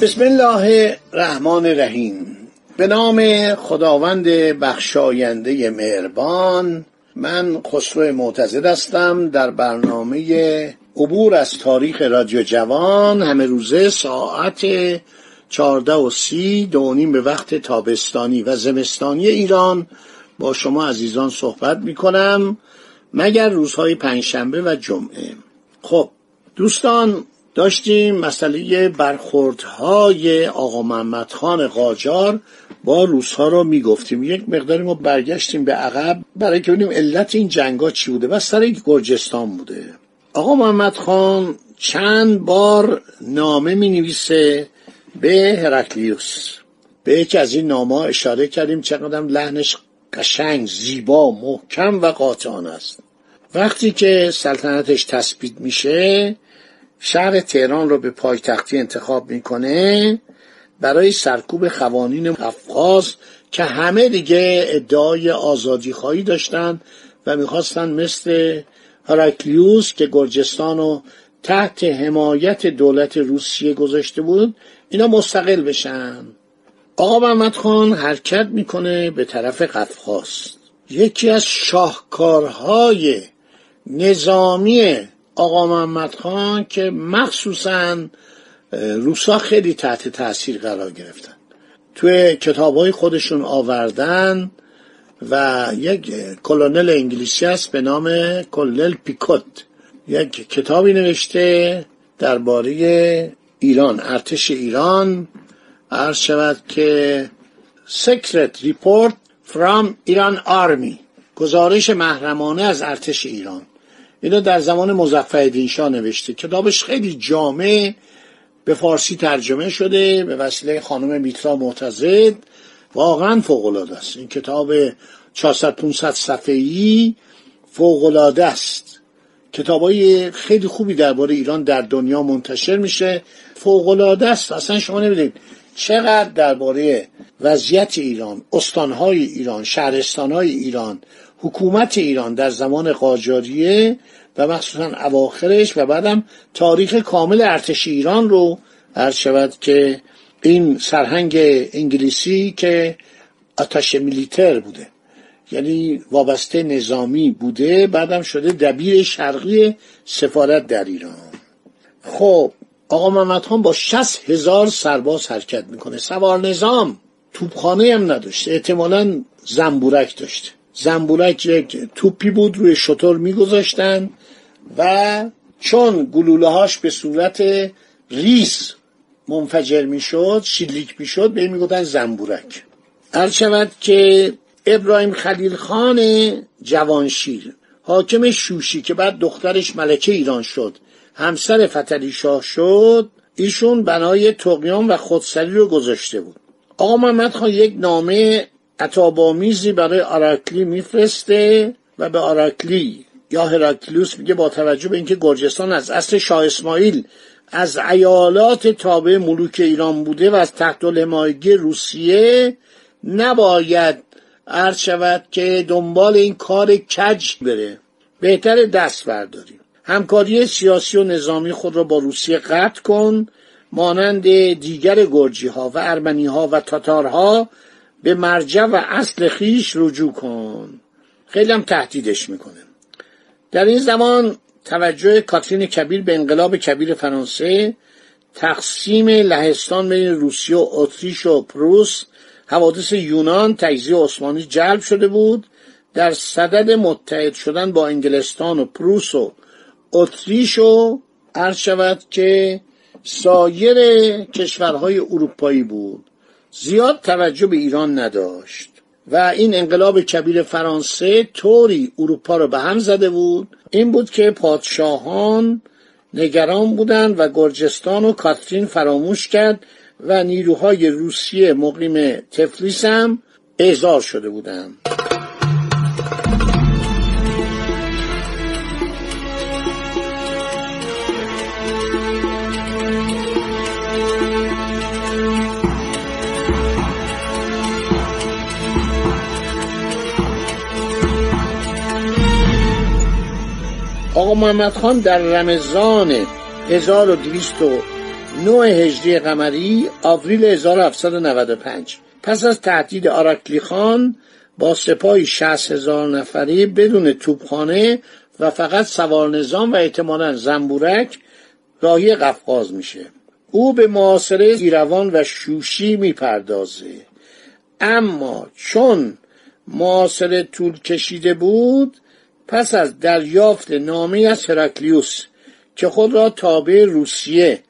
بسم الله الرحمن الرحیم. به نام خداوند بخشاینده مهربان من خسرو معتزد هستم. در برنامه عبور از تاریخ رادیو جوان همه روزه ساعت چهارده و سی دونیم به وقت تابستانی و زمستانی ایران. با شما عزیزان صحبت می کنم مگر روزهای پنجشنبه و جمعه. خب دوستان داشتیم مسئله برخوردهای آقا محمد خان قاجار با روسها رو می‌گفتیم. یک مقداری ما برگشتیم به عقب برای که ببینیم علت این جنگا چی بوده و سر گرجستان بوده. آقا محمد خان چند بار نامه می نویسه به هرکلیوس به یکی از این نامه اشاره کردیم چقدر لحنش قشنگ زیبا محکم و قاطعانه است. وقتی که سلطنتش تثبیت میشه شهر تهران رو به پایتختی انتخاب می‌کنه برای سرکوب قوانین افغاز که همه دیگه ادعای آزادی خواهی داشتن و می‌خواستن مثل هراکلیوس که گرجستان رو تحت حمایت دولت روسیه گذاشته بود اینا مستقل بشن. آقا محمد خان حرکت می‌کنه به طرف قفقاز. یکی از شاهکارهای نظامی آقا محمد خان که مخصوصا روسا خیلی تحت تاثیر قرار گرفتن. توی کتاب های خودشون آوردن و یک کلونل انگلیسی هست به نام کلونل پیکوت. یک کتابی نوشته درباره ایران ارتش ایران. عرض شود که Secret Report from Iran Army گزارش محرمانه از ارتش ایران. اینا در زمان مزفر شاه نوشته. کتابش خیلی جامع به فارسی ترجمه شده به وسیله خانم میترا معتزد. واقعا فوق است. این کتاب 400 500 صفحه‌ای فوق است. کتابای خیلی خوبی درباره ایران در دنیا منتشر میشه. فوق است. اصلا شما نمی‌دید چقدر درباره وضعیت ایران استانهای ایران شهرستانهای ایران حکومت ایران در زمان قاجاریه و مخصوصا اواخرش و بعدم تاریخ کامل ارتش ایران رو عرض شود که این سرهنگ انگلیسی که آتش میلیتر بوده یعنی وابسته نظامی بوده بعدم شده دبیر شرقی سفارت در ایران. خب آقا محمد با شست هزار سرباز حرکت می‌کنه. سوار نظام توپخانه هم نداشته احتمالا زنبورک داشته. زنبورک یک توپی بود روی شطور میگذاشتن و چون گلوله هاش به صورت ریس منفجر می‌شد شلیک می‌شد به این می‌گفتن زنبورک. شود که ابراهیم خلیل خان جوانشیر حاکم شوشی که بعد دخترش ملکه ایران شد همسر فتلی شاه شد ایشون بنای تقیان و خودسری رو گذاشته بود. آقا محمد خان یک نامه عطابامیزی برای آراکلی میفرسته و به آراکلی یا هراکلیوس میگه با توجه به اینکه گرجستان از اصل شاه اسماعیل از ایالات تابع ملوک ایران بوده و از تحت الحمایگی روسیه نباید عرض شود که دنبال این کار کج بره. بهتر دست برداریم. همکاری سیاسی و نظامی خود را با روسیه قطع کن مانند دیگر گرجی ها و ارمنی ها و تاتارها به مرجع و اصل خیش رجوع کن. خیلی هم تهدیدش می‌کنه. در این زمان توجه کاترین کبیر به انقلاب کبیر فرانسه تقسیم لهستان بین روسیه و اتریش و پروس حوادث یونان تجزیه عثمانی جلب شده بود. در صدد متحد شدن با انگلستان و پروس و اتریش و عرض شود که سایر کشورهای اروپایی بود. زیاد توجه به ایران نداشت و این انقلاب کبیر فرانسه طوری اروپا رو به هم زده بود این بود که پادشاهان نگران بودند و گرجستان و کاترین فراموش کرد و نیروهای روسیه مقیم تفلیس هم اعزار شده بودند. آقا محمد خان در رمضان 1209 هجری قمری آوریل 1795 پس از تهدید آرکلی خان با سپاهی 60 هزار نفری بدون توپخانه و فقط سوار نظام و احتمالا زنبورک راهی قفقاز میشه. او به معاصره ایروان و شوشی می‌پردازه. اما چون معاصره طول کشیده بود پس از دریافت نامه از هرکلیوس که خود را تابع روسیه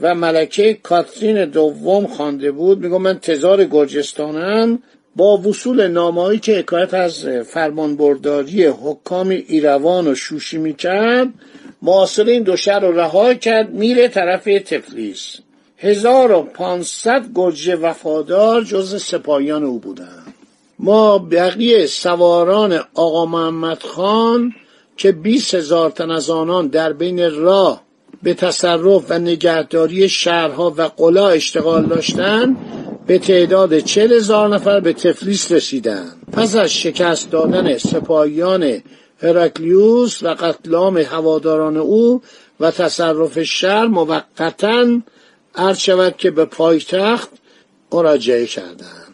و ملکه کاترین دوم خوانده بود میگم من تزار گرجستانم با وصول نامه‌ای که حکایت از فرمانبرداری حکام ایروان و شوشی می‌کرد معاصر این دو شهر رو رها کرد میره طرف تفلیس 1500 گرجه وفادار جز سپاهیان او بودند. ما بقیه سواران آقا محمد خان که 20 هزار تن از آنان در بین راه به تصرف و نگهداری شهرها و قلا اشتغال داشتند به تعداد چل هزار نفر به تفلیس رسیدند پس از شکست دادن سپاهیان هرکلیوس و قتل عام هواداران او و تصرف شهر موقتا عرض شود که به پایتخت مراجعه کردند.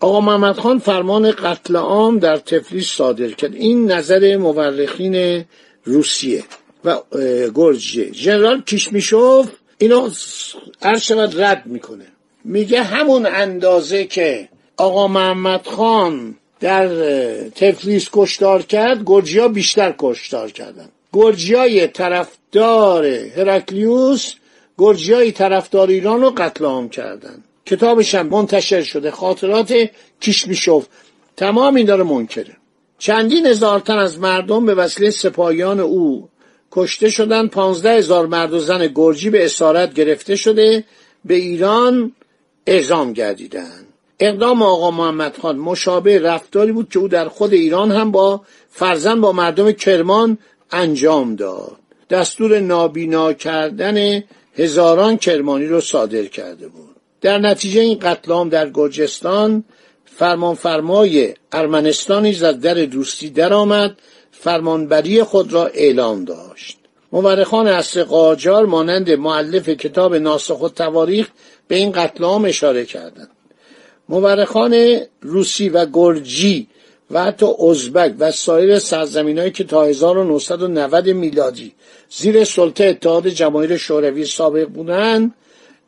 آقا محمد خان فرمان قتل عام در تفلیس صادر کرد. این نظر مورخین روسیه و گرجیه. ژنرال کیشمیشوف اینو عرض شود رد می‌کنه. میگه همون اندازه که آقا محمد خان در تفلیس کشتار کرد گرجیا بیشتر کشتار کردن. گرجیای طرفدار هرکلیوس گرجیای طرفدار ایران رو قتل عام کردن. کتابش هم منتشر شده خاطرات کیشمیشوف. تمام این داره منکره. چندین هزار تن از مردم به وسیله سپاهیان او کشته شدن. پانزده هزار مرد و زن گرجی به اسارت گرفته شده. به ایران اعزام گردیدن. اقدام آقا محمد خان مشابه رفتاری بود که او در خود ایران هم با فرزن با مردم کرمان انجام داد. دستور نابینا کردن هزاران کرمانی رو صادر کرده بود. در نتیجه این قتل در گرجستان فرمانفرمای ارمنستان نیز از در دوستی درآمد فرمانبری خود را اعلام داشت. مورخان اصر قاجار مانند معلف کتاب ناسخ و تواریخ به این قتل اشاره کردند. مورخان روسی و گرجی و حتی ازبک و سایر سرزمینهایی که تا 1990 میلادی زیر سلطه اتحاد جماهیر شوروی سابق بودند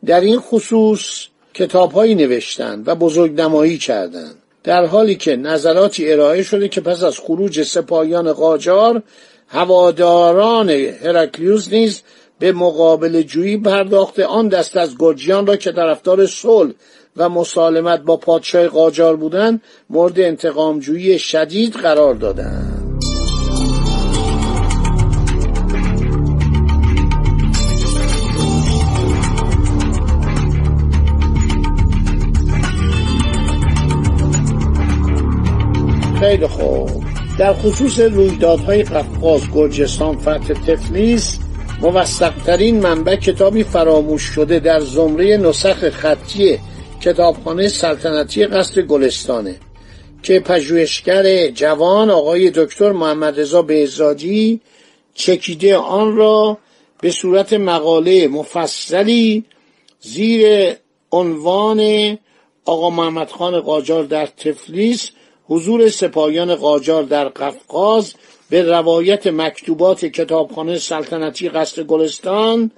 در این خصوص کتابهایی نوشتند و بزرگنمایی کردند در حالی که نظراتی ارائه شده که پس از خروج سپاهیان قاجار هواداران هرکلیوس نیز به مقابل جویی پرداخته آن دست از گرجیان را که طرفدار صلح و مسالمت با پادشاه قاجار بودند مورد انتقام جویی شدید قرار دادند. خیلی خوب. در خصوص رویدادهای قفقاز گرجستان فتح تفلیس موثقترین منبع کتابی فراموش شده در زمره نسخ خطی کتابخانه سلطنتی قصر گلستانه که پژوهشگر جوان آقای دکتر محمد رضا بهزادی چکیده آن را به صورت مقاله مفصلی زیر عنوان آقا محمد خان قاجار در تفلیس حضور سپاهیان قاجار در قفقاز به روایت مکتوبات کتابخانه سلطنتی قصر گلستان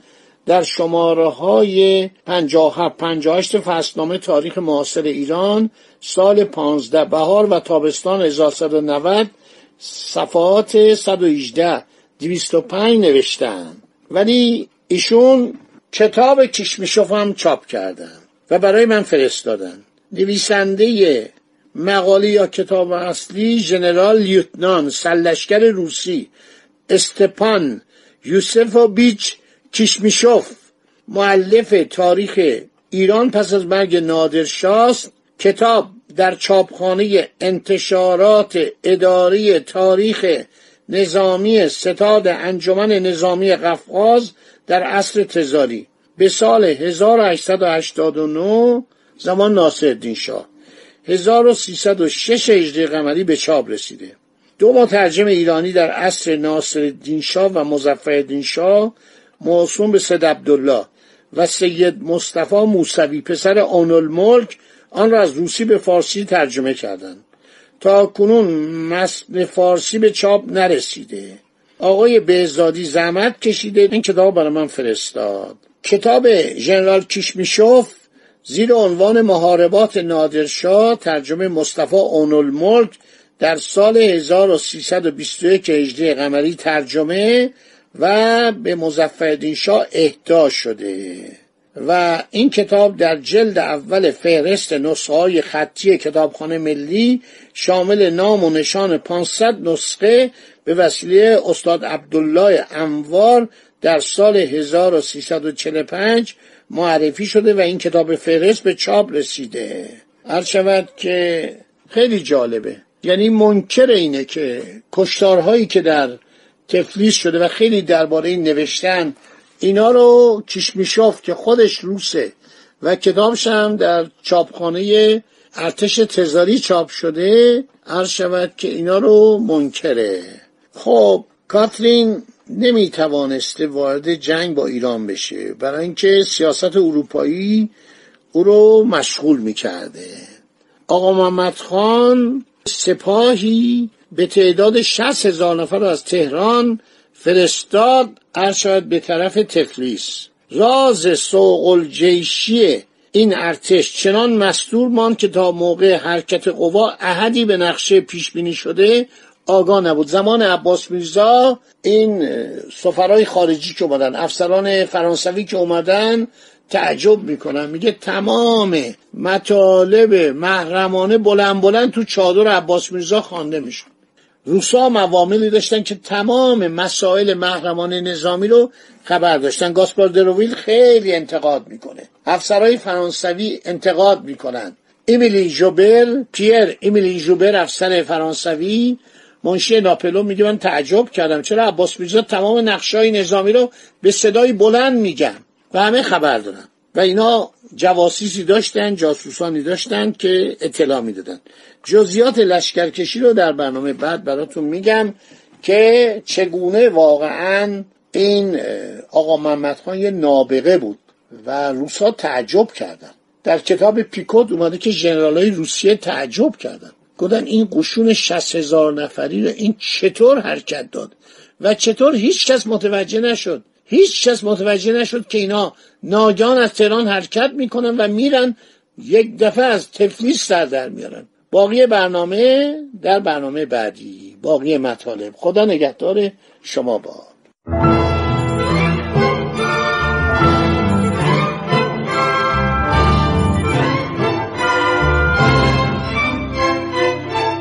در شماره های 57 58 فصلنامه تاریخ معاصر ایران سال 15 بهار و تابستان 1390 صفحات 118 205 نوشتن. ولی ایشون کتاب کشمیشوف هم چاپ کردن و برای من فرستادن. نویسنده مقاله یا کتاب اصلی ژنرال لیوتنان سلشکر روسی استپان یوسفوویچ کیشمیشوف معلف تاریخ ایران پس از مرگ نادرشاست کتاب در چاپخانه انتشارات اداری تاریخ نظامی ستاد انجمن نظامی قفقاز در عصر تزاری. به سال 1889 زمان ناصرالدین شاه. 1306 هجری قمری به چاپ رسیده. دو مترجم ایرانی در عصر ناصرالدین شاه و مظفرالدین شاه موسوم به سید عبدالله و سید مصطفی موسوی پسر آنالملک آن را از روسی به فارسی ترجمه کردند. تا کنون متن فارسی به چاپ نرسیده. آقای بهزادی زحمت کشیده. این کتاب برای من فرستاد. کتاب ژنرال کیشمیشوف زیر عنوان محاربات نادرشاه ترجمه مصطفی اونالملک در سال 1321 هجری قمری ترجمه و به مزفردین شاه اهدا شده. و این کتاب در جلد اول فهرست نسخه های خطی کتابخانه ملی شامل نام و نشان 500 نسخه به وسیله استاد عبدالله انوار در سال 1345 معرفی شده و این کتاب فهرست به چاپ رسیده. هر شود که خیلی جالبه. یعنی منکر اینه که کشتارهایی که در تفلیس شده و خیلی درباره این نوشتن اینا رو کشمیشاف که خودش روسه و کتابش هم در چاپخانه ارتش تزاری چاپ شده عرض شود که اینا رو منکره. خب کاترین نمی توانسته وارد جنگ با ایران بشه. برای اینکه سیاست اروپایی او رو مشغول می‌کرده. آقا محمد خان سپاهی به تعداد شست هزار نفر از تهران فرستاد ارشاد به طرف تفلیس. راز سوق الجیشی این ارتش چنان مستور ماند که تا موقع حرکت قوا احدی به نقشه پیش بینی شده آگاه نبود. زمان عباس میرزا این سفرهای خارجی که اومدن افسران فرانسوی که اومدن تعجب می‌کنن. میگه تمام مطالب محرمانه بلند بلند تو چادر عباس میرزا خوانده می‌شد. روسا موامیلی داشتن که تمام مسائل محرمانه نظامی رو خبر داشتن. گاسپار دروویل خیلی انتقاد می‌کنه. افسرهای فرانسوی انتقاد می‌کنن. ایمیلی جوبر پیر ایمیلی جوبر افسر فرانسوی منشی ناپلون میگه من تعجب کردم. چرا عباس میرزا تمام نقشای نظامی رو به صدای بلند میگم و همه خبر دارن؟ و اینا جواسیسی داشتن جاسوسانی داشتن که اطلاع می‌دادن. جزیات لشکرکشی رو در برنامه بعد براتون میگم که چگونه واقعا این آقا محمد خان یه نابغه بود و روسا تعجب کردن. در کتاب پیکوت اومده که ژنرالای روسیه تعجب کردن. گفتن این قشون شست هزار نفری رو این چطور حرکت داد؟ و چطور هیچ کس متوجه نشد. هیچ کس متوجه نشد که اینا ناگهان از تهران حرکت می‌کنن و میرن یک دفعه از تفلیس سر در میارن. باقی برنامه در برنامه بعدی. باقی مطالب. خدا نگهدار شما با